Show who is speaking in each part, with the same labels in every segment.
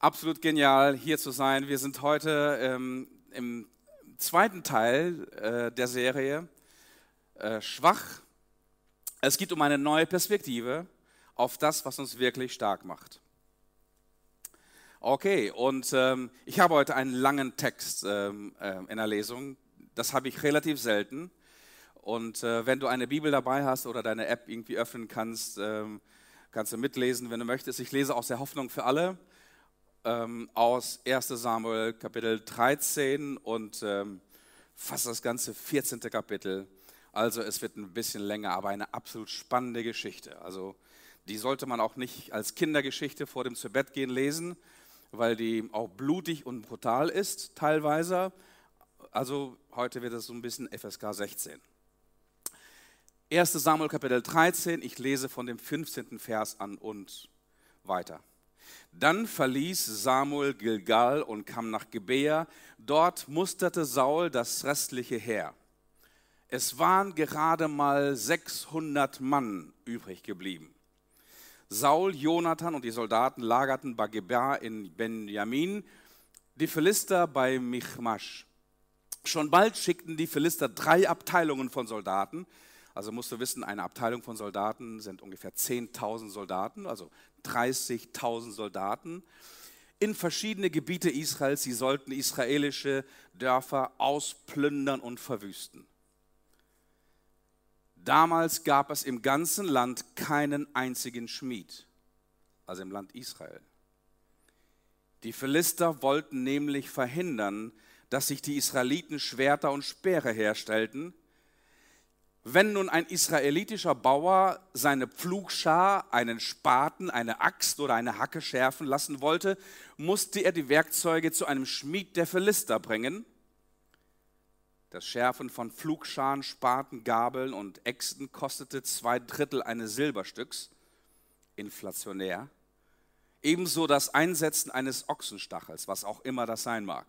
Speaker 1: absolut genial, hier zu sein. Wir sind heute ähm, im zweiten Teil äh, der Serie äh, Schwach. Es geht um eine neue Perspektive auf das, was uns wirklich stark macht. Okay, und ähm, ich habe heute einen langen Text ähm, äh, in der Lesung. Das habe ich relativ selten. Und äh, wenn du eine Bibel dabei hast oder deine App irgendwie öffnen kannst, ähm, kannst du mitlesen, wenn du möchtest. Ich lese aus der Hoffnung für alle ähm, aus 1 Samuel Kapitel 13 und ähm, fast das ganze 14. Kapitel. Also es wird ein bisschen länger, aber eine absolut spannende Geschichte. Also die sollte man auch nicht als Kindergeschichte vor dem Zubettgehen lesen, weil die auch blutig und brutal ist teilweise. Also heute wird es so ein bisschen FSK 16. 1 Samuel Kapitel 13, ich lese von dem 15. Vers an und weiter. Dann verließ Samuel Gilgal und kam nach Gebea. Dort musterte Saul das restliche Heer. Es waren gerade mal 600 Mann übrig geblieben. Saul, Jonathan und die Soldaten lagerten bei Gebea in Benjamin, die Philister bei Michmasch. Schon bald schickten die Philister drei Abteilungen von Soldaten. Also musst du wissen, eine Abteilung von Soldaten sind ungefähr 10.000 Soldaten, also 30.000 Soldaten in verschiedene Gebiete Israels. Sie sollten israelische Dörfer ausplündern und verwüsten. Damals gab es im ganzen Land keinen einzigen Schmied, also im Land Israel. Die Philister wollten nämlich verhindern, dass sich die Israeliten Schwerter und Speere herstellten wenn nun ein israelitischer Bauer seine Pflugschar, einen Spaten, eine Axt oder eine Hacke schärfen lassen wollte, musste er die Werkzeuge zu einem Schmied der Philister bringen. Das Schärfen von Pflugscharen, Spaten, Gabeln und Äxten kostete zwei Drittel eines Silberstücks, inflationär. Ebenso das Einsetzen eines Ochsenstachels, was auch immer das sein mag.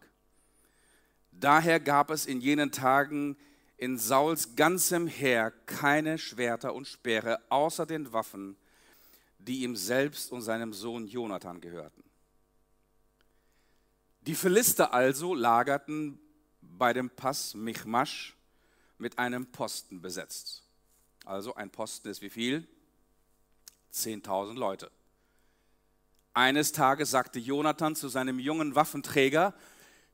Speaker 1: Daher gab es in jenen Tagen in Sauls ganzem Heer keine Schwerter und Speere außer den Waffen, die ihm selbst und seinem Sohn Jonathan gehörten. Die Philister also lagerten bei dem Pass Michmasch mit einem Posten besetzt. Also ein Posten ist wie viel? 10.000 Leute. Eines Tages sagte Jonathan zu seinem jungen Waffenträger,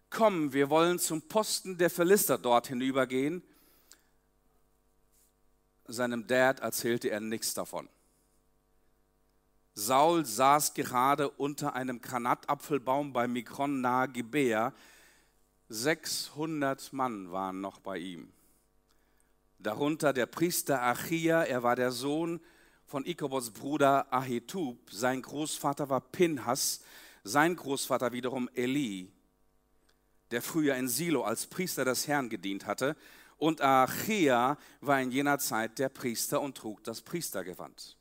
Speaker 1: komm, wir wollen zum Posten der Philister dort hinübergehen seinem Dad erzählte er nichts davon. Saul saß gerade unter einem Granatapfelbaum bei Mikron nahe Gibea. 600 Mann waren noch bei ihm. Darunter der Priester Achia, er war der Sohn von Ikobos Bruder Ahitub. Sein Großvater war Pinhas, sein Großvater wiederum Eli, der früher in Silo als Priester des Herrn gedient hatte und Achia war in jener Zeit der Priester und trug das Priestergewand.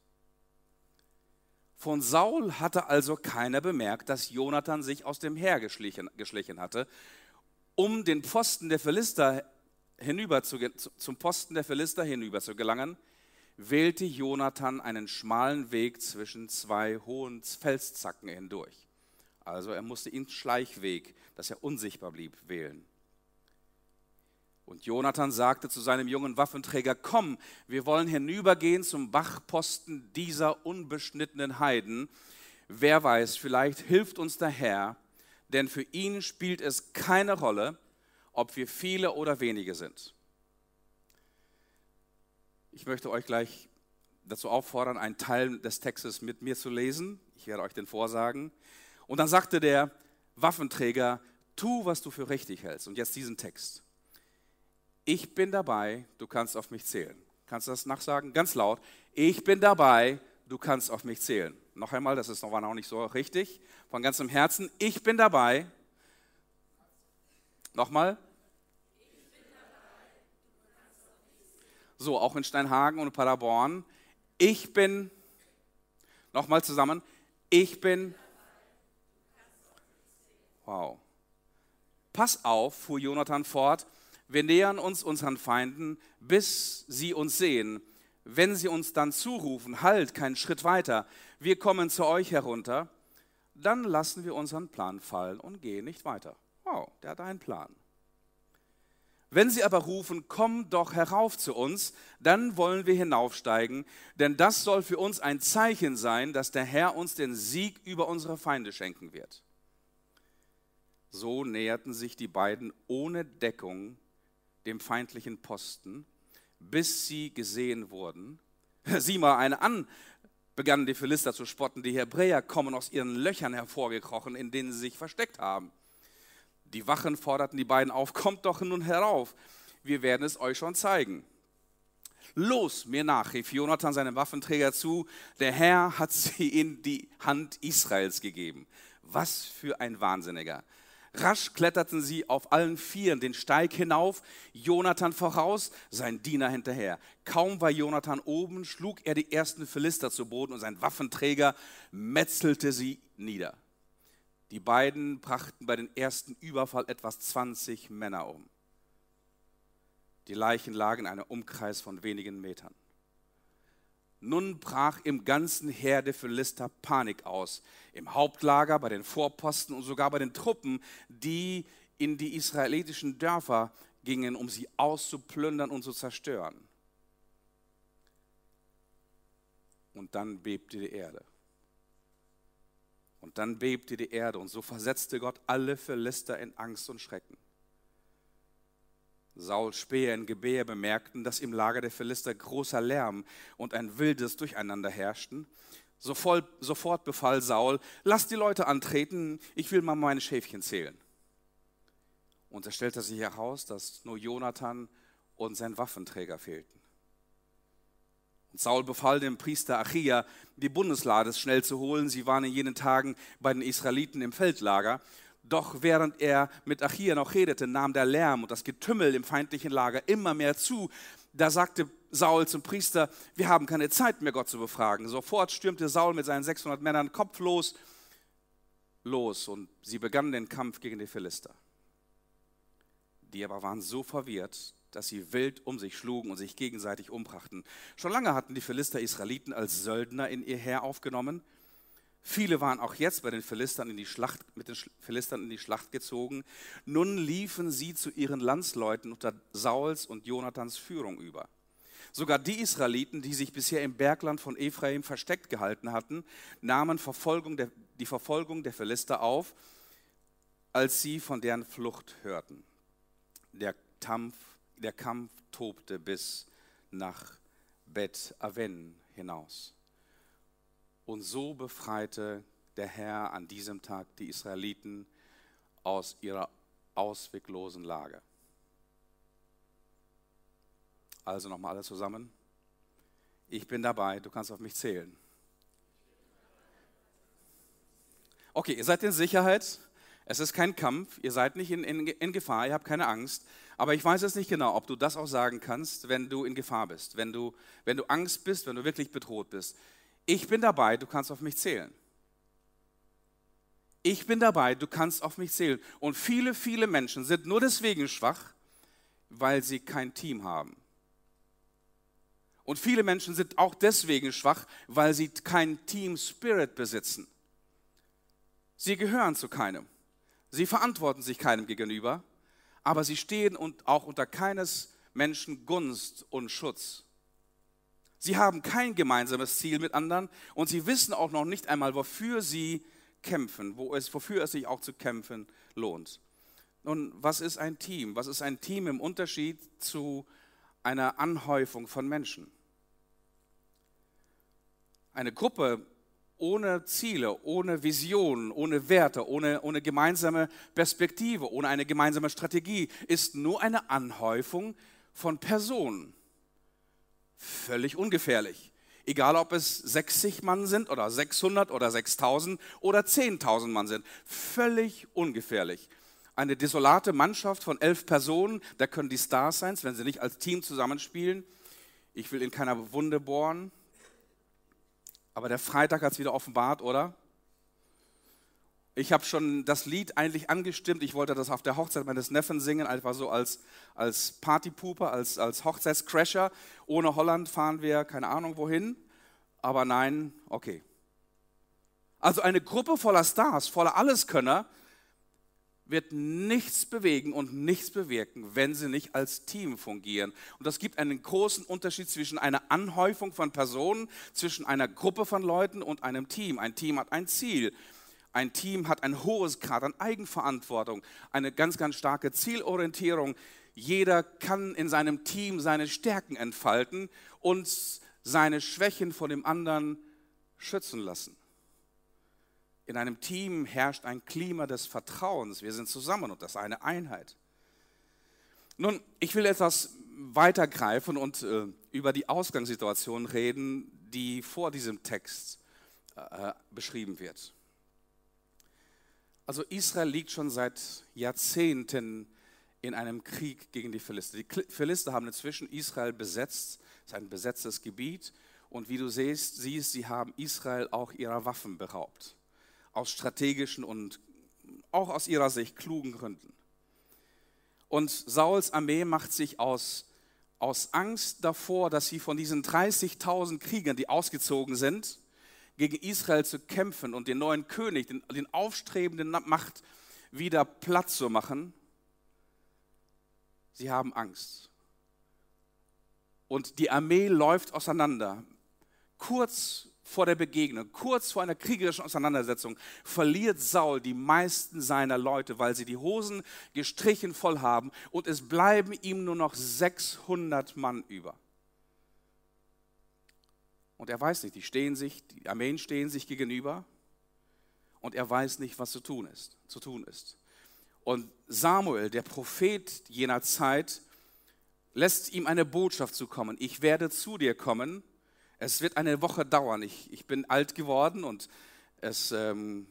Speaker 1: Von Saul hatte also keiner bemerkt, dass Jonathan sich aus dem Heer geschlichen, geschlichen hatte, um den Pfosten der Philister hinüber zu, zum Posten der Philister hinüber zu gelangen, wählte Jonathan einen schmalen Weg zwischen zwei hohen Felszacken hindurch. Also er musste ihn Schleichweg, dass er unsichtbar blieb, wählen. Und Jonathan sagte zu seinem jungen Waffenträger, komm, wir wollen hinübergehen zum Wachposten dieser unbeschnittenen Heiden. Wer weiß, vielleicht hilft uns der Herr, denn für ihn spielt es keine Rolle, ob wir viele oder wenige sind. Ich möchte euch gleich dazu auffordern, einen Teil des Textes mit mir zu lesen. Ich werde euch den vorsagen. Und dann sagte der Waffenträger, tu, was du für richtig hältst. Und jetzt diesen Text ich bin dabei, du kannst auf mich zählen. Kannst du das nachsagen? Ganz laut. Ich bin dabei, du kannst auf mich zählen. Noch einmal, das ist noch auch nicht so richtig. Von ganzem Herzen, ich bin dabei. Nochmal. So, auch in Steinhagen und Paderborn. Ich bin, nochmal zusammen, ich bin, wow. Pass auf, fuhr Jonathan fort, wir nähern uns unseren Feinden, bis sie uns sehen. Wenn sie uns dann zurufen, halt, keinen Schritt weiter, wir kommen zu euch herunter, dann lassen wir unseren Plan fallen und gehen nicht weiter. Wow, der hat einen Plan. Wenn sie aber rufen, komm doch herauf zu uns, dann wollen wir hinaufsteigen, denn das soll für uns ein Zeichen sein, dass der Herr uns den Sieg über unsere Feinde schenken wird. So näherten sich die beiden ohne Deckung dem feindlichen Posten, bis sie gesehen wurden. Sieh mal eine an, begannen die Philister zu spotten. Die Hebräer kommen aus ihren Löchern hervorgekrochen, in denen sie sich versteckt haben. Die Wachen forderten die beiden auf, kommt doch nun herauf, wir werden es euch schon zeigen. Los, mir nach, rief Jonathan seinem Waffenträger zu, der Herr hat sie in die Hand Israels gegeben. Was für ein Wahnsinniger. Rasch kletterten sie auf allen Vieren den Steig hinauf, Jonathan voraus, sein Diener hinterher. Kaum war Jonathan oben, schlug er die ersten Philister zu Boden und sein Waffenträger metzelte sie nieder. Die beiden brachten bei dem ersten Überfall etwas 20 Männer um. Die Leichen lagen in einem Umkreis von wenigen Metern. Nun brach im ganzen Heer der Philister Panik aus, im Hauptlager, bei den Vorposten und sogar bei den Truppen, die in die israelitischen Dörfer gingen, um sie auszuplündern und zu zerstören. Und dann bebte die Erde. Und dann bebte die Erde und so versetzte Gott alle Philister in Angst und Schrecken. Saul, Speer in Gebär bemerkten, dass im Lager der Philister großer Lärm und ein wildes Durcheinander herrschten. Sofort, befahl Saul, lass die Leute antreten, ich will mal meine Schäfchen zählen. Und es stellte sich heraus, dass nur Jonathan und sein Waffenträger fehlten. Saul befahl dem Priester Achia, die Bundeslades schnell zu holen. Sie waren in jenen Tagen bei den Israeliten im Feldlager. Doch während er mit Achia noch redete, nahm der Lärm und das Getümmel im feindlichen Lager immer mehr zu. Da sagte Saul zum Priester, wir haben keine Zeit mehr, Gott zu befragen. Sofort stürmte Saul mit seinen 600 Männern kopflos los und sie begannen den Kampf gegen die Philister. Die aber waren so verwirrt, dass sie wild um sich schlugen und sich gegenseitig umbrachten. Schon lange hatten die Philister Israeliten als Söldner in ihr Heer aufgenommen. Viele waren auch jetzt bei den Philistern in die Schlacht, mit den Philistern in die Schlacht gezogen. Nun liefen sie zu ihren Landsleuten unter Sauls und Jonathans Führung über. Sogar die Israeliten, die sich bisher im Bergland von Ephraim versteckt gehalten hatten, nahmen Verfolgung der, die Verfolgung der Philister auf, als sie von deren Flucht hörten. Der Kampf der Kampf tobte bis nach Bet Aven hinaus. Und so befreite der Herr an diesem Tag die Israeliten aus ihrer ausweglosen Lage. Also nochmal alle zusammen. Ich bin dabei, du kannst auf mich zählen. Okay, ihr seid in Sicherheit. Es ist kein Kampf, ihr seid nicht in, in, in, Gefahr, ihr habt keine Angst. Aber ich weiß jetzt nicht genau, ob du das auch sagen kannst, wenn du in Gefahr bist, wenn du, wenn du Angst bist, wenn du wirklich bedroht bist. Ich bin dabei, du kannst auf mich zählen. Ich bin dabei, du kannst auf mich zählen. Und viele, viele Menschen sind nur deswegen schwach, weil sie kein Team haben. Und viele Menschen sind auch deswegen schwach, weil sie kein Team Spirit besitzen. Sie gehören zu keinem. Sie verantworten sich keinem gegenüber, aber sie stehen und auch unter keines Menschen Gunst und Schutz. Sie haben kein gemeinsames Ziel mit anderen und sie wissen auch noch nicht einmal, wofür sie kämpfen, wo es, wofür es sich auch zu kämpfen lohnt. Nun, was ist ein Team? Was ist ein Team im Unterschied zu einer Anhäufung von Menschen? Eine Gruppe ohne Ziele, ohne Visionen, ohne Werte, ohne, ohne gemeinsame Perspektive, ohne eine gemeinsame Strategie ist nur eine Anhäufung von Personen. Völlig ungefährlich. Egal, ob es 60 Mann sind oder 600 oder 6000 oder 10.000 Mann sind. Völlig ungefährlich. Eine desolate Mannschaft von elf Personen, da können die Stars sein, wenn sie nicht als Team zusammenspielen. Ich will in keiner Wunde bohren, aber der Freitag hat es wieder offenbart, oder? Ich habe schon das Lied eigentlich angestimmt. Ich wollte das auf der Hochzeit meines Neffen singen, einfach so als, als Partypooper, als, als Hochzeitscrasher. Ohne Holland fahren wir keine Ahnung wohin. Aber nein, okay. Also eine Gruppe voller Stars, voller Alleskönner, wird nichts bewegen und nichts bewirken, wenn sie nicht als Team fungieren. Und das gibt einen großen Unterschied zwischen einer Anhäufung von Personen, zwischen einer Gruppe von Leuten und einem Team. Ein Team hat ein Ziel. Ein Team hat ein hohes Grad an Eigenverantwortung, eine ganz, ganz starke Zielorientierung. Jeder kann in seinem Team seine Stärken entfalten und seine Schwächen von dem anderen schützen lassen. In einem Team herrscht ein Klima des Vertrauens. Wir sind zusammen und das ist eine Einheit. Nun, ich will etwas weitergreifen und äh, über die Ausgangssituation reden, die vor diesem Text äh, beschrieben wird. Also Israel liegt schon seit Jahrzehnten in einem Krieg gegen die Philister. Die Philister haben inzwischen Israel besetzt, es ist ein besetztes Gebiet und wie du siehst, siehst, sie haben Israel auch ihrer Waffen beraubt aus strategischen und auch aus ihrer Sicht klugen Gründen. Und Sauls Armee macht sich aus, aus Angst davor, dass sie von diesen 30.000 Kriegern, die ausgezogen sind, gegen Israel zu kämpfen und den neuen König, den, den aufstrebenden Macht wieder platt zu machen. Sie haben Angst. Und die Armee läuft auseinander. Kurz vor der Begegnung, kurz vor einer kriegerischen Auseinandersetzung, verliert Saul die meisten seiner Leute, weil sie die Hosen gestrichen voll haben und es bleiben ihm nur noch 600 Mann über. Und er weiß nicht, die stehen sich, die Armeen stehen sich gegenüber und er weiß nicht, was zu tun ist, zu tun ist. Und Samuel, der Prophet jener Zeit, lässt ihm eine Botschaft zukommen. Ich werde zu dir kommen es wird eine Woche dauern. Ich, ich bin alt geworden und es, ähm,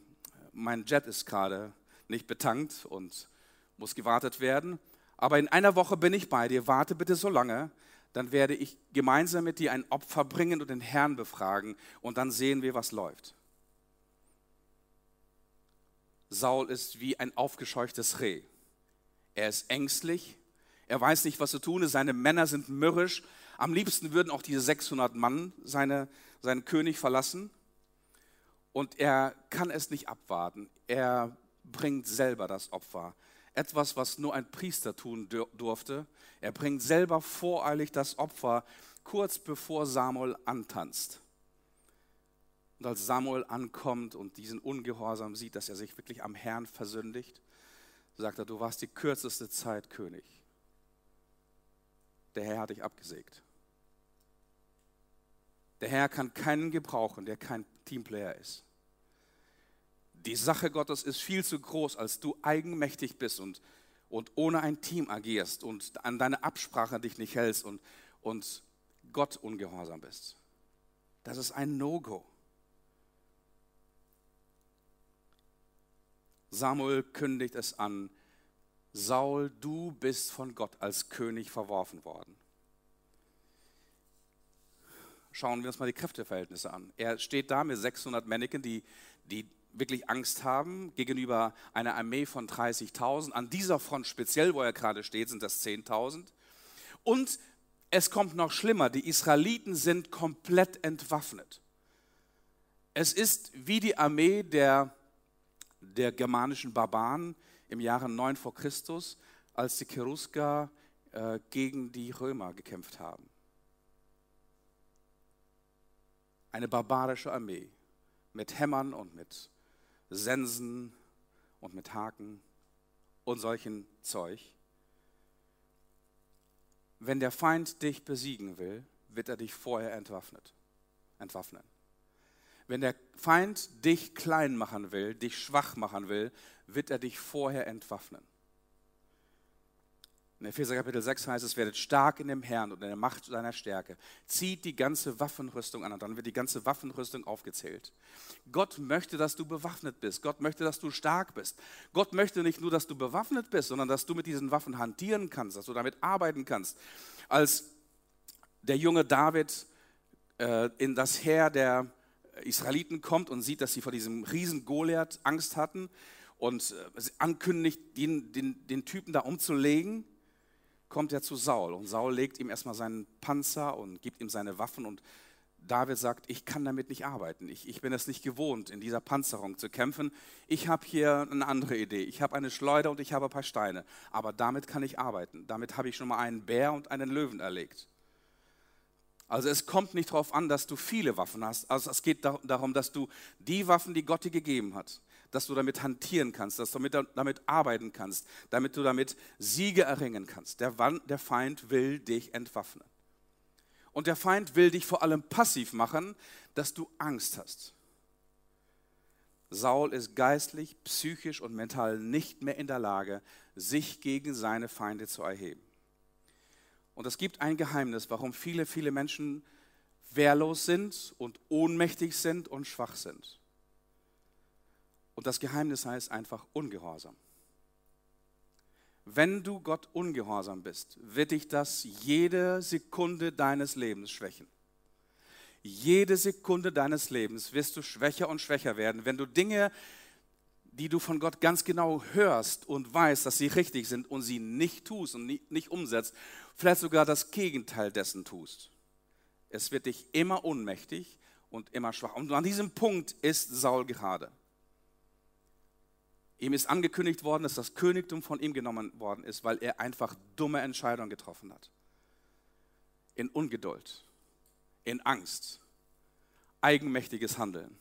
Speaker 1: mein Jet ist gerade nicht betankt und muss gewartet werden. Aber in einer Woche bin ich bei dir. Warte bitte so lange. Dann werde ich gemeinsam mit dir ein Opfer bringen und den Herrn befragen. Und dann sehen wir, was läuft. Saul ist wie ein aufgescheuchtes Reh. Er ist ängstlich. Er weiß nicht, was zu tun ist. Seine Männer sind mürrisch. Am liebsten würden auch diese 600 Mann seine, seinen König verlassen. Und er kann es nicht abwarten. Er bringt selber das Opfer. Etwas, was nur ein Priester tun durfte. Er bringt selber voreilig das Opfer, kurz bevor Samuel antanzt. Und als Samuel ankommt und diesen Ungehorsam sieht, dass er sich wirklich am Herrn versündigt, sagt er, du warst die kürzeste Zeit König. Der Herr hat dich abgesägt. Der Herr kann keinen gebrauchen, der kein Teamplayer ist. Die Sache Gottes ist viel zu groß, als du eigenmächtig bist und, und ohne ein Team agierst und an deine Absprache dich nicht hältst und, und Gott ungehorsam bist. Das ist ein No-Go. Samuel kündigt es an, Saul, du bist von Gott als König verworfen worden schauen wir uns mal die Kräfteverhältnisse an. Er steht da mit 600 Männchen, die, die wirklich Angst haben gegenüber einer Armee von 30.000. An dieser Front speziell, wo er gerade steht, sind das 10.000. Und es kommt noch schlimmer, die Israeliten sind komplett entwaffnet. Es ist wie die Armee der, der germanischen Barbaren im Jahre 9 vor Christus, als die Cherusker äh, gegen die Römer gekämpft haben. eine barbarische Armee mit Hämmern und mit Sensen und mit Haken und solchen Zeug. Wenn der Feind dich besiegen will, wird er dich vorher entwaffnet, entwaffnen. Wenn der Feind dich klein machen will, dich schwach machen will, wird er dich vorher entwaffnen. In Epheser Kapitel 6 heißt es, werdet stark in dem Herrn und in der Macht seiner Stärke. Zieht die ganze Waffenrüstung an und dann wird die ganze Waffenrüstung aufgezählt. Gott möchte, dass du bewaffnet bist. Gott möchte, dass du stark bist. Gott möchte nicht nur, dass du bewaffnet bist, sondern dass du mit diesen Waffen hantieren kannst, dass du damit arbeiten kannst. Als der junge David äh, in das Heer der Israeliten kommt und sieht, dass sie vor diesem riesen Goliath Angst hatten und äh, ankündigt, den, den, den Typen da umzulegen, kommt er zu Saul und Saul legt ihm erstmal seinen Panzer und gibt ihm seine Waffen und David sagt, ich kann damit nicht arbeiten. Ich, ich bin es nicht gewohnt, in dieser Panzerung zu kämpfen. Ich habe hier eine andere Idee. Ich habe eine Schleuder und ich habe ein paar Steine. Aber damit kann ich arbeiten. Damit habe ich schon mal einen Bär und einen Löwen erlegt. Also es kommt nicht darauf an, dass du viele Waffen hast. Also es geht darum, dass du die Waffen, die Gott dir gegeben hat, dass du damit hantieren kannst, dass du damit, damit arbeiten kannst, damit du damit Siege erringen kannst. Der, der Feind will dich entwaffnen. Und der Feind will dich vor allem passiv machen, dass du Angst hast. Saul ist geistlich, psychisch und mental nicht mehr in der Lage, sich gegen seine Feinde zu erheben. Und es gibt ein Geheimnis, warum viele, viele Menschen wehrlos sind und ohnmächtig sind und schwach sind. Und das Geheimnis heißt einfach Ungehorsam. Wenn du Gott ungehorsam bist, wird dich das jede Sekunde deines Lebens schwächen. Jede Sekunde deines Lebens wirst du schwächer und schwächer werden, wenn du Dinge, die du von Gott ganz genau hörst und weißt, dass sie richtig sind und sie nicht tust und nicht umsetzt, vielleicht sogar das Gegenteil dessen tust. Es wird dich immer ohnmächtig und immer schwach. Und an diesem Punkt ist Saul gerade. Ihm ist angekündigt worden, dass das Königtum von ihm genommen worden ist, weil er einfach dumme Entscheidungen getroffen hat. In Ungeduld, in Angst, eigenmächtiges Handeln,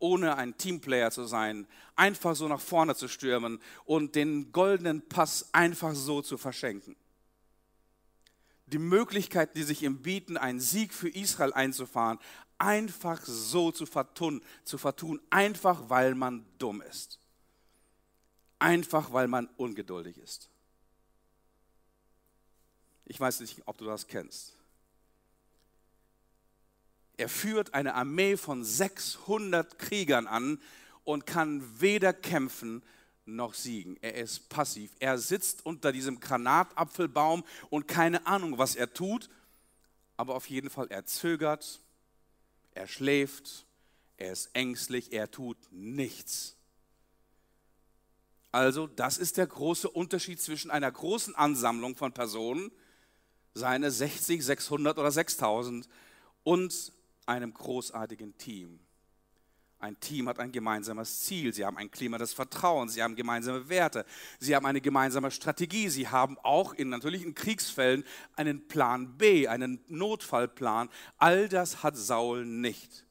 Speaker 1: ohne ein Teamplayer zu sein, einfach so nach vorne zu stürmen und den goldenen Pass einfach so zu verschenken. Die Möglichkeiten, die sich ihm bieten, einen Sieg für Israel einzufahren, einfach so zu vertun, zu vertun, einfach weil man dumm ist einfach weil man ungeduldig ist. Ich weiß nicht, ob du das kennst. Er führt eine Armee von 600 Kriegern an und kann weder kämpfen noch siegen. Er ist passiv. Er sitzt unter diesem Granatapfelbaum und keine Ahnung, was er tut, aber auf jeden Fall er zögert, er schläft, er ist ängstlich, er tut nichts. Also, das ist der große Unterschied zwischen einer großen Ansammlung von Personen, seine 60, 600 oder 6000, und einem großartigen Team. Ein Team hat ein gemeinsames Ziel, sie haben ein Klima des Vertrauens, sie haben gemeinsame Werte, sie haben eine gemeinsame Strategie, sie haben auch in natürlich in Kriegsfällen einen Plan B, einen Notfallplan. All das hat Saul nicht.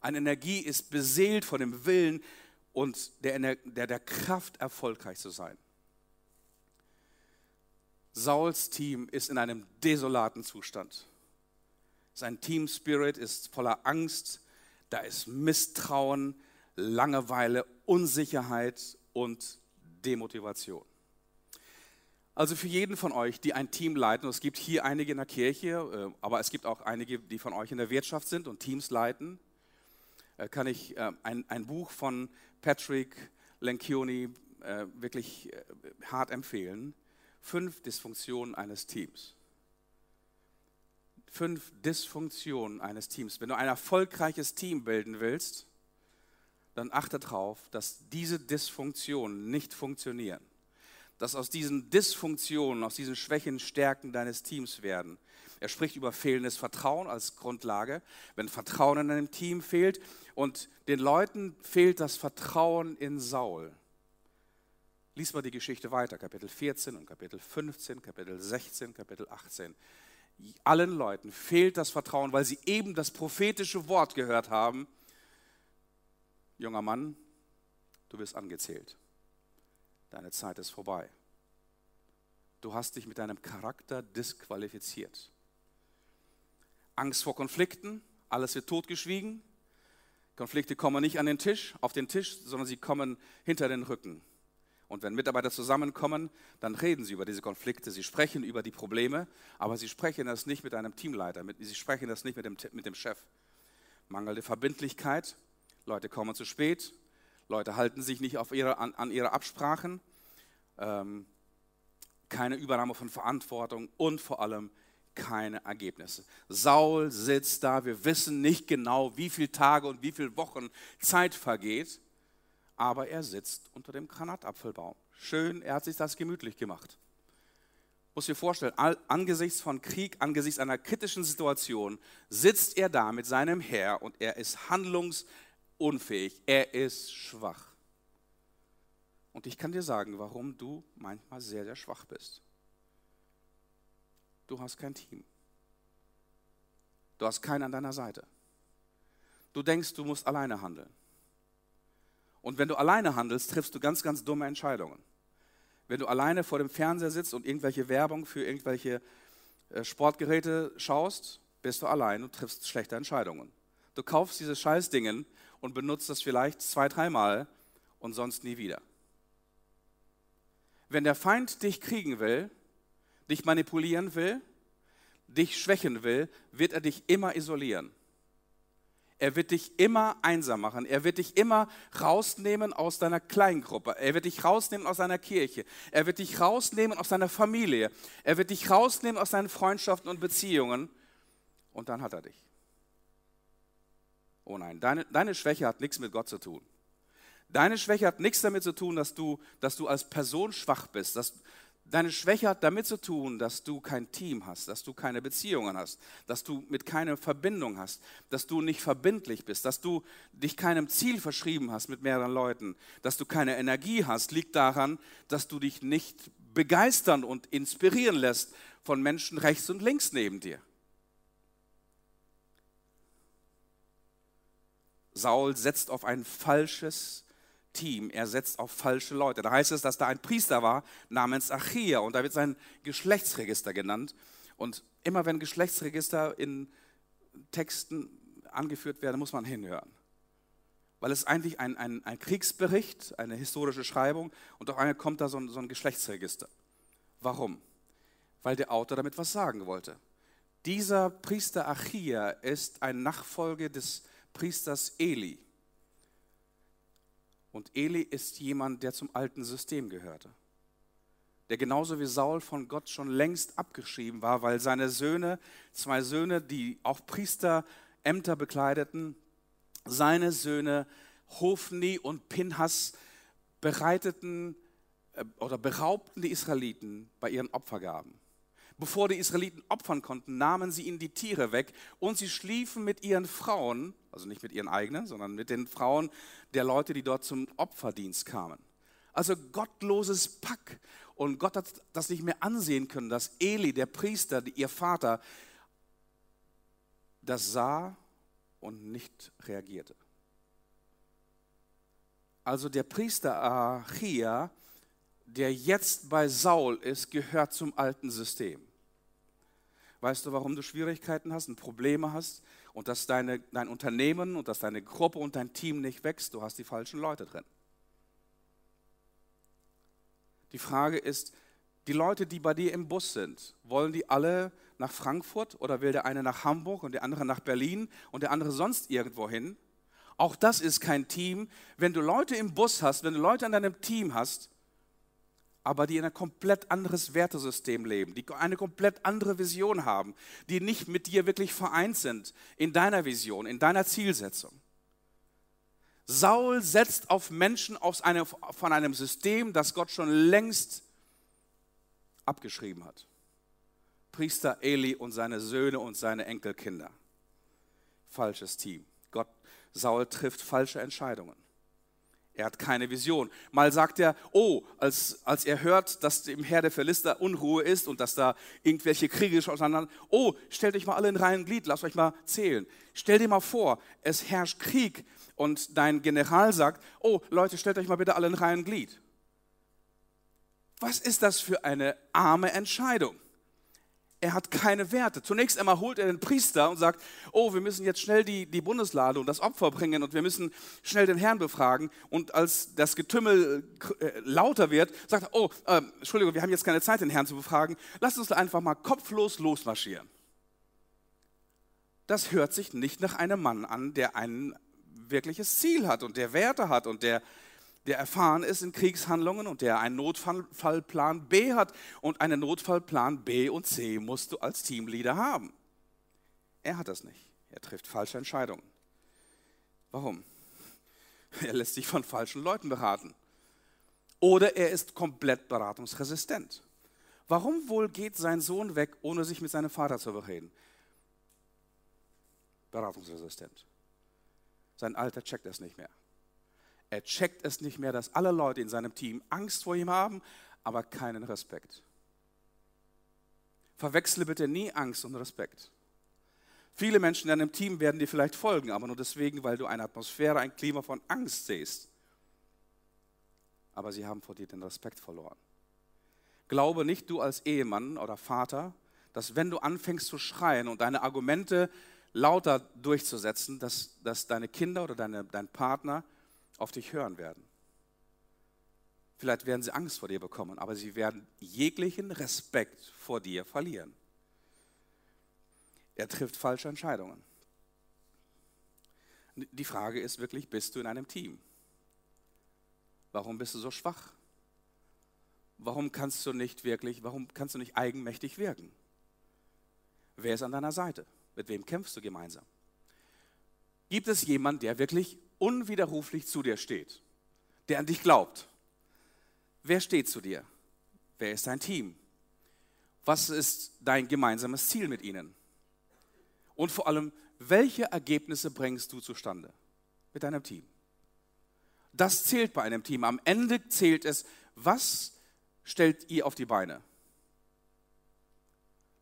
Speaker 1: Eine Energie ist beseelt von dem Willen, und der, der, der Kraft, erfolgreich zu sein. Sauls Team ist in einem desolaten Zustand. Sein Team Spirit ist voller Angst, da ist Misstrauen, Langeweile, Unsicherheit und Demotivation. Also für jeden von euch, die ein Team leiten, es gibt hier einige in der Kirche, äh, aber es gibt auch einige, die von euch in der Wirtschaft sind und Teams leiten, äh, kann ich äh, ein, ein Buch von Patrick Lencioni äh, wirklich äh, hart empfehlen. Fünf Dysfunktionen eines Teams. Fünf Dysfunktionen eines Teams. Wenn du ein erfolgreiches Team bilden willst, dann achte darauf, dass diese Dysfunktionen nicht funktionieren. Dass aus diesen Dysfunktionen, aus diesen Schwächen Stärken deines Teams werden. Er spricht über fehlendes Vertrauen als Grundlage. Wenn Vertrauen in einem Team fehlt und den Leuten fehlt das Vertrauen in Saul. Lies mal die Geschichte weiter, Kapitel 14 und Kapitel 15, Kapitel 16, Kapitel 18. Allen Leuten fehlt das Vertrauen, weil sie eben das prophetische Wort gehört haben. Junger Mann, du wirst angezählt. Deine Zeit ist vorbei. Du hast dich mit deinem Charakter disqualifiziert. Angst vor Konflikten, alles wird totgeschwiegen. Konflikte kommen nicht an den Tisch, auf den Tisch, sondern sie kommen hinter den Rücken. Und wenn Mitarbeiter zusammenkommen, dann reden sie über diese Konflikte, sie sprechen über die Probleme, aber sie sprechen das nicht mit einem Teamleiter, sie sprechen das nicht mit dem, mit dem Chef. Mangelnde Verbindlichkeit, Leute kommen zu spät, Leute halten sich nicht ihre, an, an ihre Absprachen, ähm, keine Übernahme von Verantwortung und vor allem keine Ergebnisse. Saul sitzt da, wir wissen nicht genau, wie viele Tage und wie viele Wochen Zeit vergeht, aber er sitzt unter dem Granatapfelbaum. Schön, er hat sich das gemütlich gemacht. Muss dir vorstellen, angesichts von Krieg, angesichts einer kritischen Situation, sitzt er da mit seinem Heer und er ist handlungsunfähig, er ist schwach. Und ich kann dir sagen, warum du manchmal sehr, sehr schwach bist. Du hast kein Team. Du hast keinen an deiner Seite. Du denkst, du musst alleine handeln. Und wenn du alleine handelst, triffst du ganz, ganz dumme Entscheidungen. Wenn du alleine vor dem Fernseher sitzt und irgendwelche Werbung für irgendwelche äh, Sportgeräte schaust, bist du allein und triffst schlechte Entscheidungen. Du kaufst diese Scheißdingen und benutzt das vielleicht zwei, dreimal und sonst nie wieder. Wenn der Feind dich kriegen will, dich manipulieren will, dich schwächen will, wird er dich immer isolieren. Er wird dich immer einsam machen. Er wird dich immer rausnehmen aus deiner Kleingruppe. Er wird dich rausnehmen aus deiner Kirche. Er wird dich rausnehmen aus deiner Familie. Er wird dich rausnehmen aus deinen Freundschaften und Beziehungen. Und dann hat er dich. Oh nein, deine, deine Schwäche hat nichts mit Gott zu tun. Deine Schwäche hat nichts damit zu tun, dass du, dass du als Person schwach bist. Dass, deine Schwäche hat damit zu tun, dass du kein Team hast, dass du keine Beziehungen hast, dass du mit keiner Verbindung hast, dass du nicht verbindlich bist, dass du dich keinem Ziel verschrieben hast mit mehreren Leuten, dass du keine Energie hast, liegt daran, dass du dich nicht begeistern und inspirieren lässt von Menschen rechts und links neben dir. Saul setzt auf ein falsches Team, er setzt auf falsche Leute. Da heißt es, dass da ein Priester war namens Achia und da wird sein Geschlechtsregister genannt. Und immer wenn Geschlechtsregister in Texten angeführt werden, muss man hinhören. Weil es eigentlich ein, ein, ein Kriegsbericht, eine historische Schreibung und auf einmal kommt da so ein, so ein Geschlechtsregister. Warum? Weil der Autor damit was sagen wollte. Dieser Priester Achia ist ein Nachfolger des Priesters Eli. Und Eli ist jemand, der zum alten System gehörte. Der genauso wie Saul von Gott schon längst abgeschrieben war, weil seine Söhne, zwei Söhne, die auch Priesterämter bekleideten, seine Söhne Hofni und Pinhas bereiteten äh, oder beraubten die Israeliten bei ihren Opfergaben. Bevor die Israeliten opfern konnten, nahmen sie ihnen die Tiere weg und sie schliefen mit ihren Frauen, also nicht mit ihren eigenen, sondern mit den Frauen der Leute, die dort zum Opferdienst kamen. Also gottloses Pack. Und Gott hat das nicht mehr ansehen können, dass Eli, der Priester, ihr Vater, das sah und nicht reagierte. Also der Priester Achia, der jetzt bei Saul ist, gehört zum alten System. Weißt du, warum du Schwierigkeiten hast und Probleme hast und dass deine, dein Unternehmen und dass deine Gruppe und dein Team nicht wächst? Du hast die falschen Leute drin. Die Frage ist, die Leute, die bei dir im Bus sind, wollen die alle nach Frankfurt oder will der eine nach Hamburg und der andere nach Berlin und der andere sonst irgendwo hin? Auch das ist kein Team. Wenn du Leute im Bus hast, wenn du Leute an deinem Team hast, aber die in ein komplett anderes Wertesystem leben, die eine komplett andere Vision haben, die nicht mit dir wirklich vereint sind in deiner Vision, in deiner Zielsetzung. Saul setzt auf Menschen aus einem, von einem System, das Gott schon längst abgeschrieben hat. Priester Eli und seine Söhne und seine Enkelkinder. Falsches Team. Gott, Saul trifft falsche Entscheidungen. Er hat keine Vision. Mal sagt er, oh, als, als er hört, dass im Heer der Philister Unruhe ist und dass da irgendwelche Kriege auseinander, oh, stellt euch mal alle in reinen Glied, lasst euch mal zählen. Stell dir mal vor, es herrscht Krieg und dein General sagt, oh, Leute, stellt euch mal bitte alle in reinen Glied. Was ist das für eine arme Entscheidung? Er hat keine Werte. Zunächst einmal holt er den Priester und sagt, oh, wir müssen jetzt schnell die, die Bundeslade und das Opfer bringen und wir müssen schnell den Herrn befragen. Und als das Getümmel äh, lauter wird, sagt er, oh, äh, Entschuldigung, wir haben jetzt keine Zeit, den Herrn zu befragen. Lass uns einfach mal kopflos losmarschieren. Das hört sich nicht nach einem Mann an, der ein wirkliches Ziel hat und der Werte hat und der der erfahren ist in Kriegshandlungen und der einen Notfallplan B hat. Und einen Notfallplan B und C musst du als Teamleader haben. Er hat das nicht. Er trifft falsche Entscheidungen. Warum? Er lässt sich von falschen Leuten beraten. Oder er ist komplett beratungsresistent. Warum wohl geht sein Sohn weg, ohne sich mit seinem Vater zu bereden? Beratungsresistent. Sein Alter checkt es nicht mehr. Er checkt es nicht mehr, dass alle Leute in seinem Team Angst vor ihm haben, aber keinen Respekt. Verwechsle bitte nie Angst und Respekt. Viele Menschen in einem Team werden dir vielleicht folgen, aber nur deswegen, weil du eine Atmosphäre, ein Klima von Angst siehst. Aber sie haben vor dir den Respekt verloren. Glaube nicht du als Ehemann oder Vater, dass wenn du anfängst zu schreien und deine Argumente lauter durchzusetzen, dass, dass deine Kinder oder deine, dein Partner auf dich hören werden. Vielleicht werden sie Angst vor dir bekommen, aber sie werden jeglichen Respekt vor dir verlieren. Er trifft falsche Entscheidungen. Die Frage ist wirklich, bist du in einem Team? Warum bist du so schwach? Warum kannst du nicht wirklich, warum kannst du nicht eigenmächtig wirken? Wer ist an deiner Seite? Mit wem kämpfst du gemeinsam? Gibt es jemanden, der wirklich unwiderruflich zu dir steht, der an dich glaubt? Wer steht zu dir? Wer ist dein Team? Was ist dein gemeinsames Ziel mit ihnen? Und vor allem, welche Ergebnisse bringst du zustande mit deinem Team? Das zählt bei einem Team. Am Ende zählt es, was stellt ihr auf die Beine?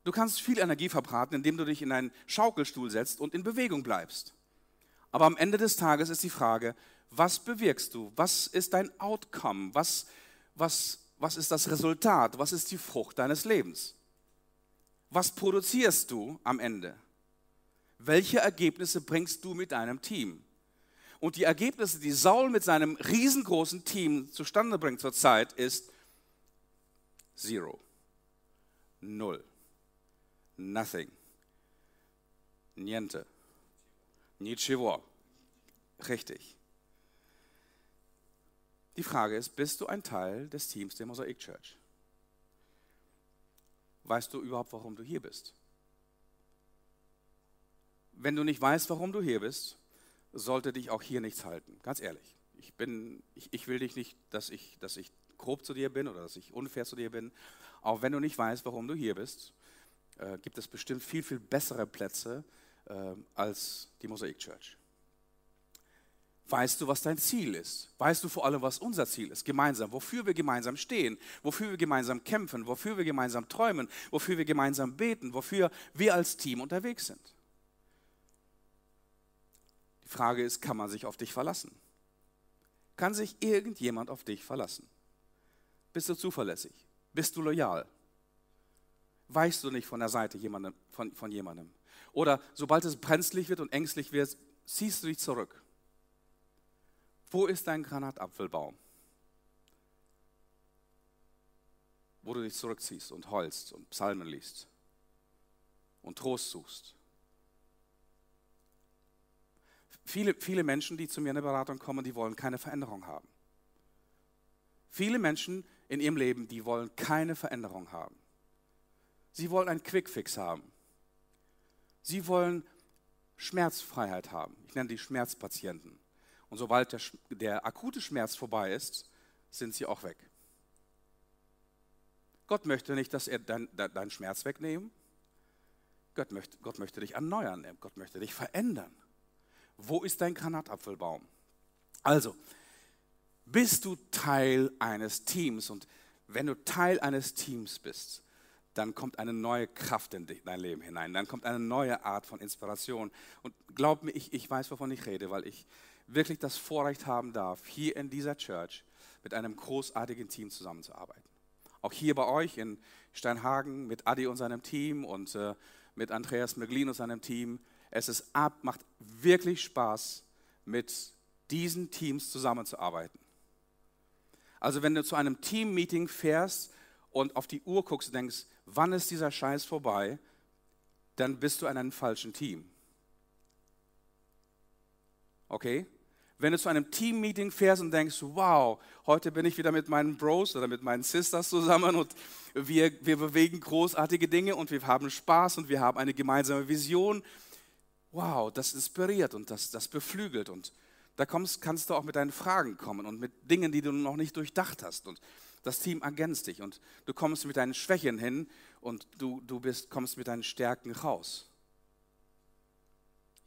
Speaker 1: Du kannst viel Energie verbraten, indem du dich in einen Schaukelstuhl setzt und in Bewegung bleibst. Aber am Ende des Tages ist die Frage, was bewirkst du? Was ist dein Outcome? Was, was, was ist das Resultat? Was ist die Frucht deines Lebens? Was produzierst du am Ende? Welche Ergebnisse bringst du mit deinem Team? Und die Ergebnisse, die Saul mit seinem riesengroßen Team zustande bringt zurzeit, ist Zero. Null. Nothing. Niente. Nichiwo. Richtig. Die Frage ist, bist du ein Teil des Teams der Mosaic Church? Weißt du überhaupt, warum du hier bist? Wenn du nicht weißt, warum du hier bist, sollte dich auch hier nichts halten. Ganz ehrlich. Ich, bin, ich, ich will dich nicht, dass ich, dass ich grob zu dir bin oder dass ich unfair zu dir bin. Auch wenn du nicht weißt, warum du hier bist, äh, gibt es bestimmt viel, viel bessere Plätze als die Mosaik Church. Weißt du, was dein Ziel ist? Weißt du vor allem, was unser Ziel ist? Gemeinsam, wofür wir gemeinsam stehen, wofür wir gemeinsam kämpfen, wofür wir gemeinsam träumen, wofür wir gemeinsam beten, wofür wir als Team unterwegs sind. Die Frage ist, kann man sich auf dich verlassen? Kann sich irgendjemand auf dich verlassen? Bist du zuverlässig? Bist du loyal? Weichst du nicht von der Seite jemandem, von, von jemandem? Oder sobald es brenzlig wird und ängstlich wird, ziehst du dich zurück. Wo ist dein Granatapfelbaum? Wo du dich zurückziehst und heulst und Psalmen liest und Trost suchst. Viele, viele Menschen, die zu mir in der Beratung kommen, die wollen keine Veränderung haben. Viele Menschen in ihrem Leben, die wollen keine Veränderung haben. Sie wollen einen Quickfix haben. Sie wollen Schmerzfreiheit haben. Ich nenne die Schmerzpatienten. Und sobald der, der akute Schmerz vorbei ist, sind sie auch weg. Gott möchte nicht, dass er deinen dein Schmerz wegnehmen. Gott möchte, Gott möchte dich erneuern. Gott möchte dich verändern. Wo ist dein Granatapfelbaum? Also, bist du Teil eines Teams. Und wenn du Teil eines Teams bist, dann kommt eine neue Kraft in dein Leben hinein. Dann kommt eine neue Art von Inspiration. Und glaub mir, ich, ich weiß, wovon ich rede, weil ich wirklich das Vorrecht haben darf, hier in dieser Church mit einem großartigen Team zusammenzuarbeiten. Auch hier bei euch in Steinhagen mit Adi und seinem Team und äh, mit Andreas Meglin und seinem Team. Es ist ab, macht wirklich Spaß, mit diesen Teams zusammenzuarbeiten. Also wenn du zu einem Team-Meeting fährst und auf die Uhr guckst und denkst, wann ist dieser Scheiß vorbei, dann bist du in einem falschen Team. Okay? Wenn du zu einem Team-Meeting fährst und denkst, wow, heute bin ich wieder mit meinen Bros oder mit meinen Sisters zusammen und wir, wir bewegen großartige Dinge und wir haben Spaß und wir haben eine gemeinsame Vision. Wow, das inspiriert und das, das beflügelt und Da kommst, kannst du auch mit deinen Fragen kommen und mit Dingen, die du noch nicht durchdacht hast. Und das Team ergänzt dich und du kommst mit deinen Schwächen hin und du, du bist, kommst mit deinen Stärken raus.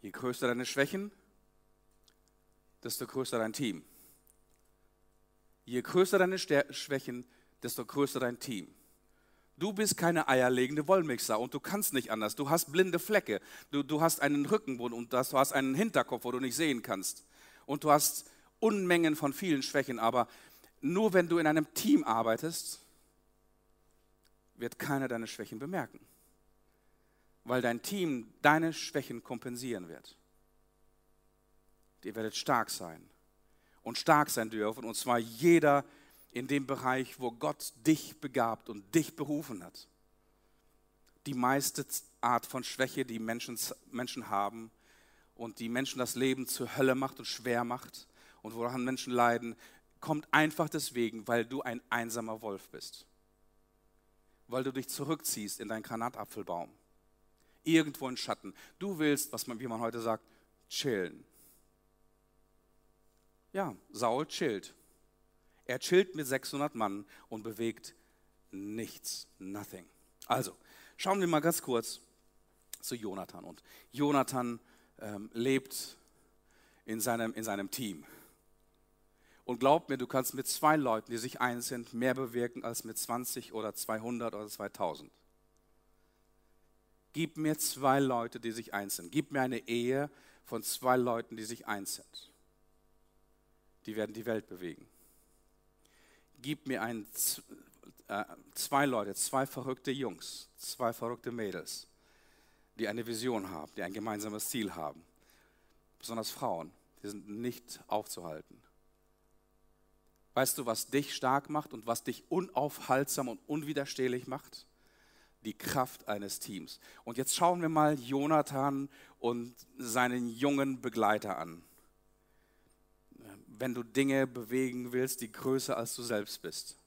Speaker 1: Je größer deine Schwächen, desto größer dein Team. Je größer deine Schwächen, desto größer dein Team. Du bist keine eierlegende Wollmixer und du kannst nicht anders. Du hast blinde Flecke. Du, du hast einen Rücken und du hast einen Hinterkopf, wo du nicht sehen kannst. Und du hast Unmengen von vielen Schwächen. Aber nur wenn du in einem Team arbeitest, wird keiner deine Schwächen bemerken. Weil dein Team deine Schwächen kompensieren wird. Ihr werdet stark sein und stark sein dürfen. Und zwar jeder in dem Bereich, wo Gott dich begabt und dich berufen hat. Die meiste Art von Schwäche, die Menschen, Menschen haben und die Menschen das Leben zur Hölle macht und schwer macht und woran Menschen leiden, kommt einfach deswegen, weil du ein einsamer Wolf bist. Weil du dich zurückziehst in deinen Granatapfelbaum. Irgendwo in Schatten. Du willst, was man, wie man heute sagt, chillen. Ja, Saul chillt. Er chillt mit 600 Mann und bewegt nichts, nothing. Also, schauen wir mal ganz kurz zu Jonathan. Und Jonathan ähm, lebt in seinem, in seinem Team. Und glaub mir, du kannst mit zwei Leuten, die sich eins sind, mehr bewirken als mit 20 oder 200 oder 2000. Gib mir zwei Leute, die sich eins sind. Gib mir eine Ehe von zwei Leuten, die sich eins sind die werden die Welt bewegen. Gib mir ein, äh, zwei Leute, zwei verrückte Jungs, zwei verrückte Mädels, die eine Vision haben, die ein gemeinsames Ziel haben. Besonders Frauen, die sind nicht aufzuhalten. Weißt du, was dich stark macht und was dich unaufhaltsam und unwiderstehlich macht? Die Kraft eines Teams. Und jetzt schauen wir mal Jonathan und seinen jungen Begleiter an wenn du Dinge bewegen willst, die größer als du selbst bist.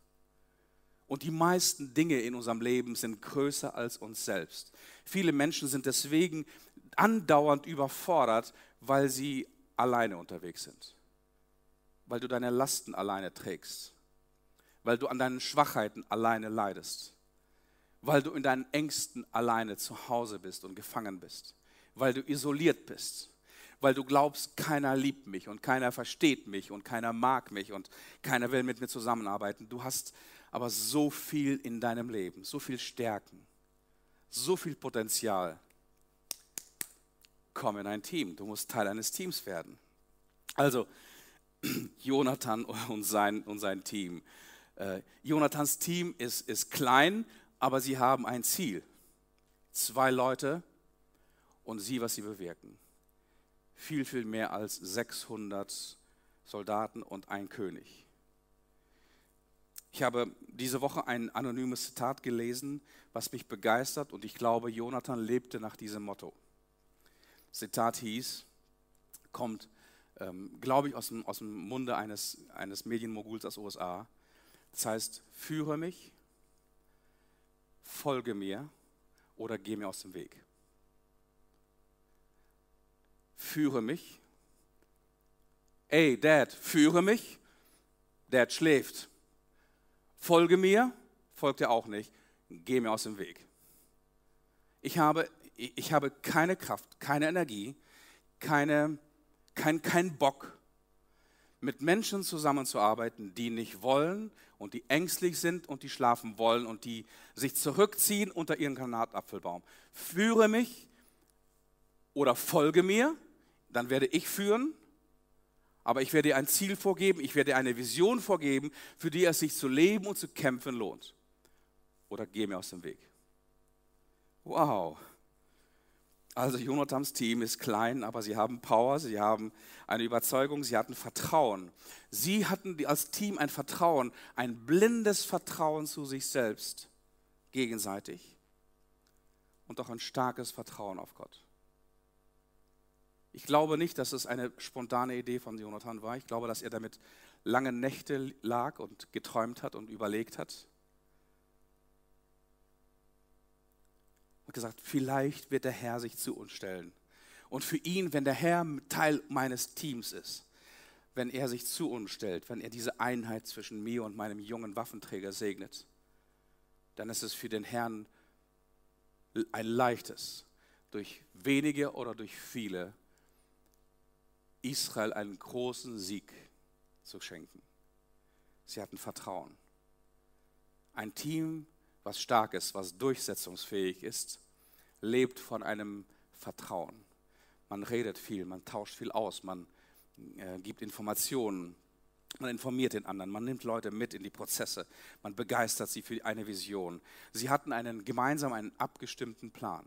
Speaker 1: Und die meisten Dinge in unserem Leben sind größer als uns selbst. Viele Menschen sind deswegen andauernd überfordert, weil sie alleine unterwegs sind. Weil du deine Lasten alleine trägst. Weil du an deinen Schwachheiten alleine leidest. Weil du in deinen Ängsten alleine zu Hause bist und gefangen bist. Weil du isoliert bist weil du glaubst, keiner liebt mich und keiner versteht mich und keiner mag mich und keiner will mit mir zusammenarbeiten. Du hast aber so viel in deinem Leben, so viel Stärken, so viel Potenzial. Komm in ein Team, du musst Teil eines Teams werden. Also, Jonathan und sein, und sein Team. Äh, Jonathans Team ist, ist klein, aber sie haben ein Ziel. Zwei Leute und sie, was sie bewirken viel, viel mehr als 600 Soldaten und ein König. Ich habe diese Woche ein anonymes Zitat gelesen, was mich begeistert und ich glaube, Jonathan lebte nach diesem Motto. Zitat hieß, kommt, ähm, glaube ich, aus dem, aus dem Munde eines, eines Medienmoguls aus USA. Das heißt, führe mich, folge mir oder geh mir aus dem Weg führe mich. Ey, Dad, führe mich. Dad schläft. Folge mir, folgt er auch nicht. Geh mir aus dem Weg. Ich habe, ich habe keine Kraft, keine Energie, keine, kein, kein Bock, mit Menschen zusammenzuarbeiten, die nicht wollen und die ängstlich sind und die schlafen wollen und die sich zurückziehen unter ihren Granatapfelbaum. Führe mich oder folge mir dann werde ich führen, aber ich werde dir ein Ziel vorgeben, ich werde dir eine Vision vorgeben, für die es sich zu leben und zu kämpfen lohnt. Oder geh mir aus dem Weg. Wow. Also Jonathans Team ist klein, aber sie haben Power, sie haben eine Überzeugung, sie hatten Vertrauen. Sie hatten als Team ein Vertrauen, ein blindes Vertrauen zu sich selbst, gegenseitig. Und auch ein starkes Vertrauen auf Gott. Ich glaube nicht, dass es eine spontane Idee von Jonathan war. Ich glaube, dass er damit lange Nächte lag und geträumt hat und überlegt hat. Und gesagt, vielleicht wird der Herr sich zu uns stellen. Und für ihn, wenn der Herr Teil meines Teams ist, wenn er sich zu uns stellt, wenn er diese Einheit zwischen mir und meinem jungen Waffenträger segnet, dann ist es für den Herrn ein leichtes, durch wenige oder durch viele Israel einen großen Sieg zu schenken. Sie hatten Vertrauen. Ein Team, was stark ist, was durchsetzungsfähig ist, lebt von einem Vertrauen. Man redet viel, man tauscht viel aus, man äh, gibt Informationen, man informiert den anderen, man nimmt Leute mit in die Prozesse, man begeistert sie für eine Vision. Sie hatten einen gemeinsam einen abgestimmten Plan.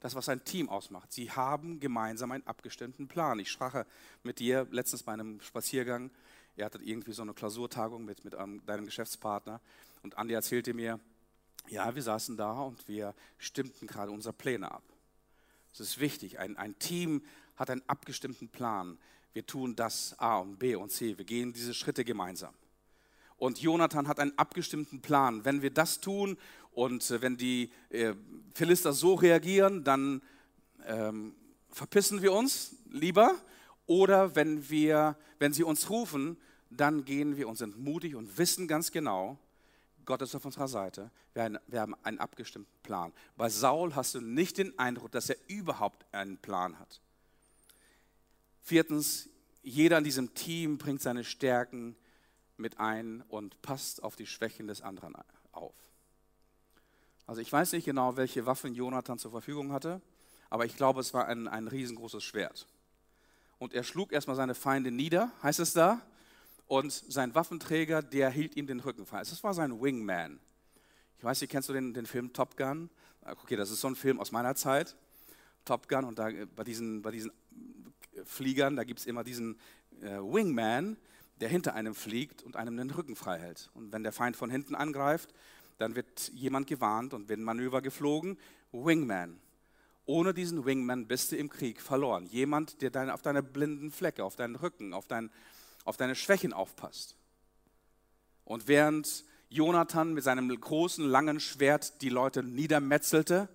Speaker 1: Das, was ein Team ausmacht. Sie haben gemeinsam einen abgestimmten Plan. Ich sprach mit dir letztens bei einem Spaziergang. Ihr hattet irgendwie so eine Klausurtagung mit, mit einem, deinem Geschäftspartner. Und Andi erzählte mir, ja, wir saßen da und wir stimmten gerade unsere Pläne ab. Es ist wichtig. Ein, ein Team hat einen abgestimmten Plan. Wir tun das A und B und C. Wir gehen diese Schritte gemeinsam. Und Jonathan hat einen abgestimmten Plan. Wenn wir das tun und äh, wenn die äh, Philister so reagieren, dann ähm, verpissen wir uns lieber. Oder wenn, wir, wenn sie uns rufen, dann gehen wir und sind mutig und wissen ganz genau, Gott ist auf unserer Seite. Wir haben, einen abgestimmten Plan. Bei Saul hast du nicht den Eindruck, dass er überhaupt einen Plan hat. Viertens, jeder in diesem Team bringt seine Stärken mit ein und passt auf die Schwächen des anderen auf. Also ich weiß nicht genau, welche Waffen Jonathan zur Verfügung hatte, aber ich glaube, es war ein, ein riesengroßes Schwert. Und er schlug erstmal seine Feinde nieder, heißt es da, und sein Waffenträger, der hielt ihm den Rücken frei. Das war sein Wingman. Ich weiß nicht, kennst du den, den Film Top Gun? Okay, das ist so ein Film aus meiner Zeit. Top Gun und da bei diesen, bei diesen Fliegern, da gibt es immer diesen äh, Wingman, der hinter einem fliegt und einem den Rücken frei hält. Und wenn der Feind von hinten angreift, dann wird jemand gewarnt und wird ein Manöver geflogen. Wingman. Ohne diesen Wingman bist du im Krieg verloren. Jemand, der deine, auf deine blinden Flecke, auf deinen Rücken, auf, dein, auf deine Schwächen aufpasst. Und während Jonathan mit seinem großen, langen Schwert die Leute niedermetzelte,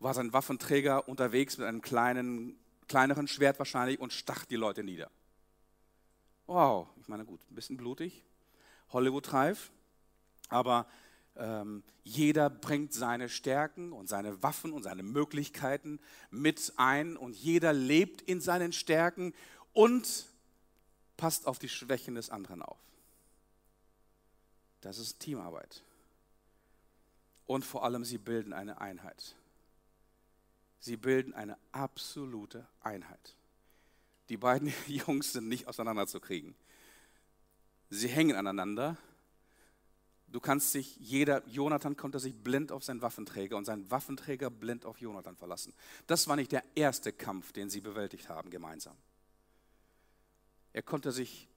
Speaker 1: war sein Waffenträger unterwegs mit einem kleinen kleineren Schwert wahrscheinlich und stach die Leute nieder. Wow, ich meine, gut, ein bisschen blutig, Hollywood-reif, aber ähm, jeder bringt seine Stärken und seine Waffen und seine Möglichkeiten mit ein und jeder lebt in seinen Stärken und passt auf die Schwächen des anderen auf. Das ist Teamarbeit. Und vor allem, sie bilden eine Einheit. Sie bilden eine absolute Einheit. Die beiden Jungs sind nicht auseinanderzukriegen. Sie hängen aneinander. Du kannst sich, jeder, Jonathan konnte sich blind auf seinen Waffenträger und sein Waffenträger blind auf Jonathan verlassen. Das war nicht der erste Kampf, den sie bewältigt haben gemeinsam. Er konnte sich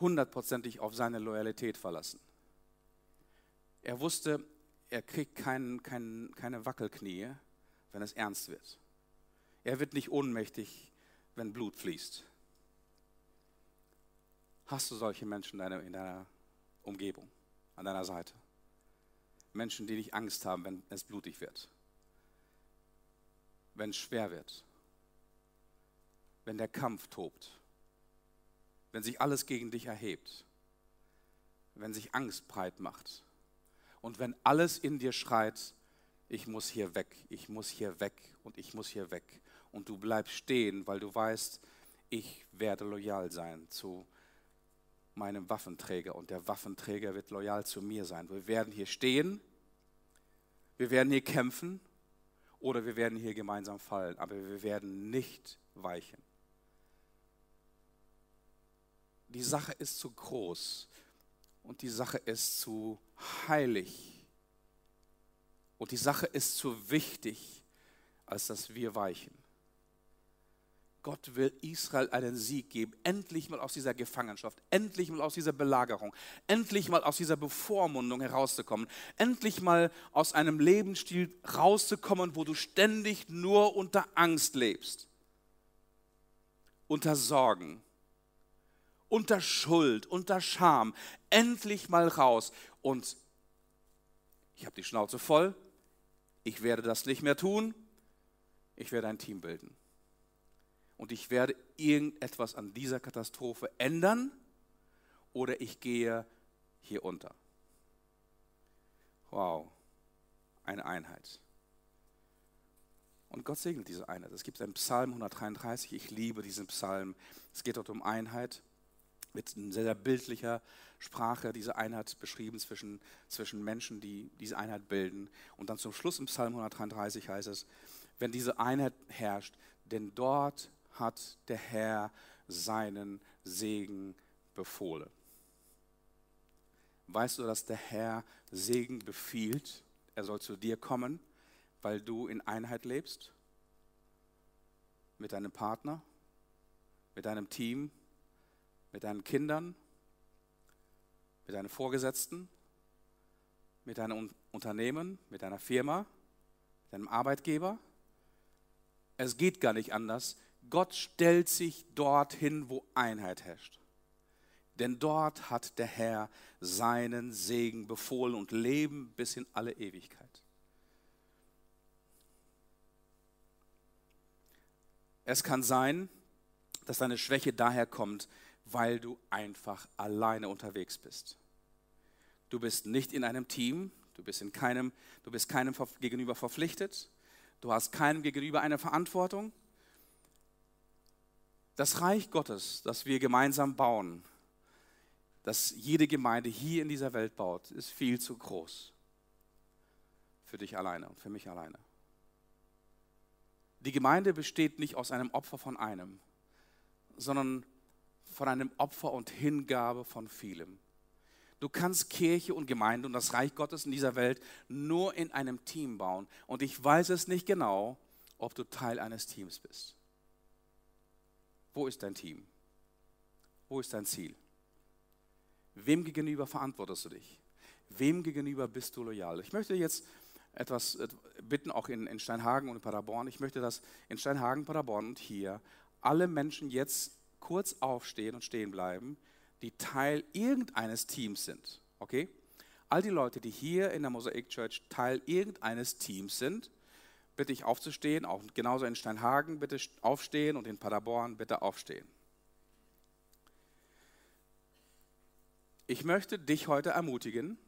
Speaker 1: hundertprozentig auf seine Loyalität verlassen. Er wusste, er kriegt kein, kein, keine Wackelknie, wenn es ernst wird. Er wird nicht ohnmächtig, wenn Blut fließt. Hast du solche Menschen in deiner, in deiner Umgebung, an deiner Seite? Menschen, die nicht Angst haben, wenn es blutig wird, wenn es schwer wird, wenn der Kampf tobt, wenn sich alles gegen dich erhebt, wenn sich Angst breit macht und wenn alles in dir schreit, ich muss hier weg, ich muss hier weg und ich muss hier weg. Und du bleibst stehen, weil du weißt, ich werde loyal sein zu meinem Waffenträger und der Waffenträger wird loyal zu mir sein. Wir werden hier stehen, wir werden hier kämpfen oder wir werden hier gemeinsam fallen, aber wir werden nicht weichen. Die Sache ist zu groß und die Sache ist zu heilig und die Sache ist zu wichtig, als dass wir weichen. Gott will Israel einen Sieg geben, endlich mal aus dieser Gefangenschaft, endlich mal aus dieser Belagerung, endlich mal aus dieser Bevormundung herauszukommen, endlich mal aus einem Lebensstil rauszukommen, wo du ständig nur unter Angst lebst, unter Sorgen, unter Schuld, unter Scham, endlich mal raus. Und ich habe die Schnauze voll, ich werde das nicht mehr tun, ich werde ein Team bilden. und ich werde irgendetwas an dieser Katastrophe ändern oder ich gehe hier unter. Wow, eine Einheit. Und Gott segnet diese Einheit. Es gibt einen Psalm 133, ich liebe diesen Psalm. Es geht dort um Einheit mit sehr, sehr bildlicher Sprache, diese Einheit beschrieben zwischen, zwischen Menschen, die diese Einheit bilden. Und dann zum Schluss im Psalm 133 heißt es, wenn diese Einheit herrscht, denn dort hat der Herr seinen Segen befohlen. Weißt du, dass der Herr Segen befiehlt? Er soll zu dir kommen, weil du in Einheit lebst? Mit deinem Partner, mit deinem Team, mit deinen Kindern, mit deinen Vorgesetzten, mit deinem Unternehmen, mit deiner Firma, mit deinem Arbeitgeber. Es geht gar nicht anders. Gott stellt sich dorthin, wo Einheit herrscht. Denn dort hat der Herr seinen Segen befohlen und Leben bis in alle Ewigkeit. Es kann sein, dass deine Schwäche daher kommt, weil du einfach alleine unterwegs bist. Du bist nicht in einem Team, du bist, in keinem, du bist keinem gegenüber verpflichtet, du hast keinem gegenüber eine Verantwortung. Das Reich Gottes, das wir gemeinsam bauen, das jede Gemeinde hier in dieser Welt baut, ist viel zu groß. Für dich alleine und für mich alleine. Die Gemeinde besteht nicht aus einem Opfer von einem, sondern von einem Opfer und Hingabe von vielem. Du kannst Kirche und Gemeinde und das Reich Gottes in dieser Welt nur in einem Team bauen. Und ich weiß es nicht genau, ob du Teil eines Teams bist. Wo ist dein Team? Wo ist dein Ziel? Wem gegenüber verantwortest du dich? Wem gegenüber bist du loyal? Ich möchte jetzt etwas äh, bitten, auch in, in Steinhagen und in Paderborn. Ich möchte, dass in Steinhagen, Paderborn und hier alle Menschen jetzt kurz aufstehen und stehen bleiben, die Teil irgendeines Teams sind. Okay? All die Leute, die hier in der Mosaic Church Teil irgendeines Teams sind, bitte ich aufzustehen, auch genauso in Steinhagen bitte aufstehen und in Paderborn bitte aufstehen. Ich möchte dich heute ermutigen,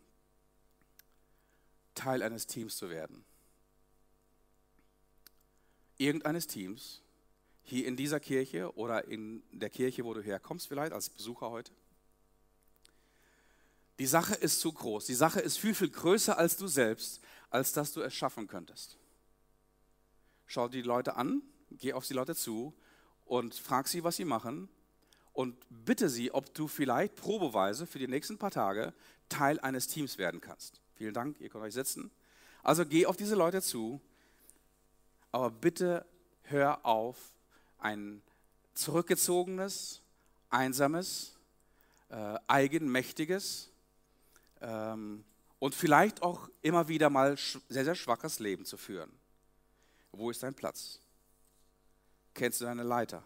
Speaker 1: Teil eines Teams zu werden. Irgendeines Teams, hier in dieser Kirche oder in der Kirche, wo du herkommst, vielleicht als Besucher heute. Die Sache ist zu groß. Die Sache ist viel, viel größer als du selbst, als dass du es schaffen könntest. Schau die Leute an, geh auf die Leute zu und frag sie, was sie machen und bitte sie, ob du vielleicht probeweise für die nächsten paar Tage Teil eines Teams werden kannst. Vielen Dank, ihr könnt euch setzen. Also geh auf diese Leute zu, aber bitte hör auf, ein zurückgezogenes, einsames, äh, eigenmächtiges ähm, und vielleicht auch immer wieder mal sehr, sehr schwaches Leben zu führen. Wo ist dein Platz? Kennst du deine Leiter?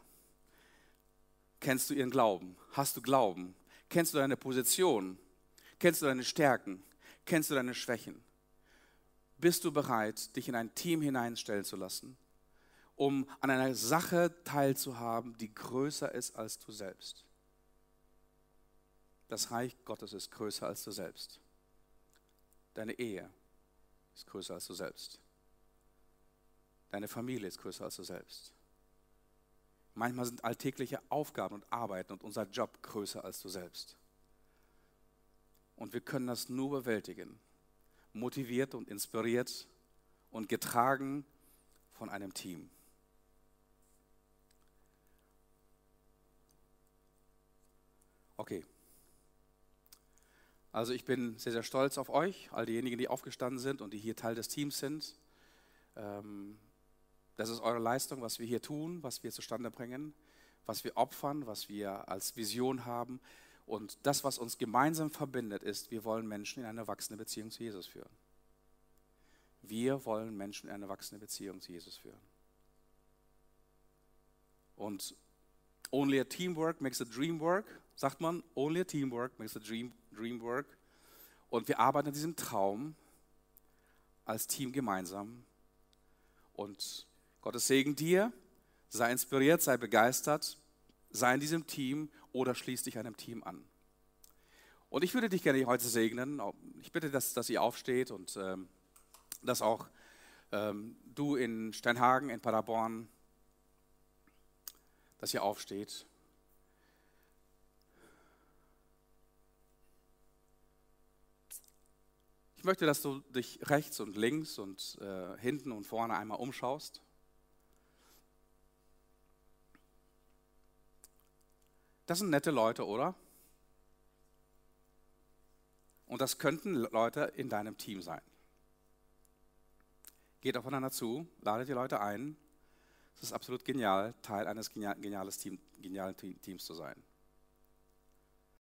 Speaker 1: Kennst du ihren Glauben? Hast du Glauben? Kennst du deine Position? Kennst du deine Stärken? Kennst du deine Schwächen? Bist du bereit, dich in ein Team hineinstellen zu lassen, um an einer Sache teilzuhaben, die größer ist als du selbst? Das Reich Gottes ist größer als du selbst. Deine Ehe ist größer als du selbst. Deine Familie ist größer als du selbst. Manchmal sind alltägliche Aufgaben und Arbeiten und unser Job größer als du selbst. Und wir können das nur bewältigen, motiviert und inspiriert und getragen von einem Team. Okay. Also ich bin sehr, sehr stolz auf euch, all diejenigen, die aufgestanden sind und die hier Teil des Teams sind. Ähm, das ist eure Leistung, was wir hier tun, was wir zustande bringen, was wir opfern, was wir als Vision haben. Und das, was uns gemeinsam verbindet, ist, wir wollen Menschen in eine wachsende Beziehung zu Jesus führen. Wir wollen Menschen in eine wachsende Beziehung zu Jesus führen. Und only a teamwork makes a dream work, sagt man. Only a teamwork makes a dream, dream work. Und wir arbeiten an diesem Traum als Team gemeinsam. Und Gottes Segen dir, sei inspiriert, sei begeistert, sei in diesem Team oder schließ dich einem Team an. Und ich würde dich gerne heute segnen. Ich bitte, dass, dass ihr aufsteht und ähm, dass auch ähm, du in Steinhagen, in Paderborn, dass ihr aufsteht. Ich möchte, dass du dich rechts und links und äh, hinten und vorne einmal umschaust. Das sind nette Leute, oder? Und das könnten Leute in deinem Team sein. Geht aufeinander zu, ladet die Leute ein. Es ist absolut genial, Teil eines genialen Teams zu sein.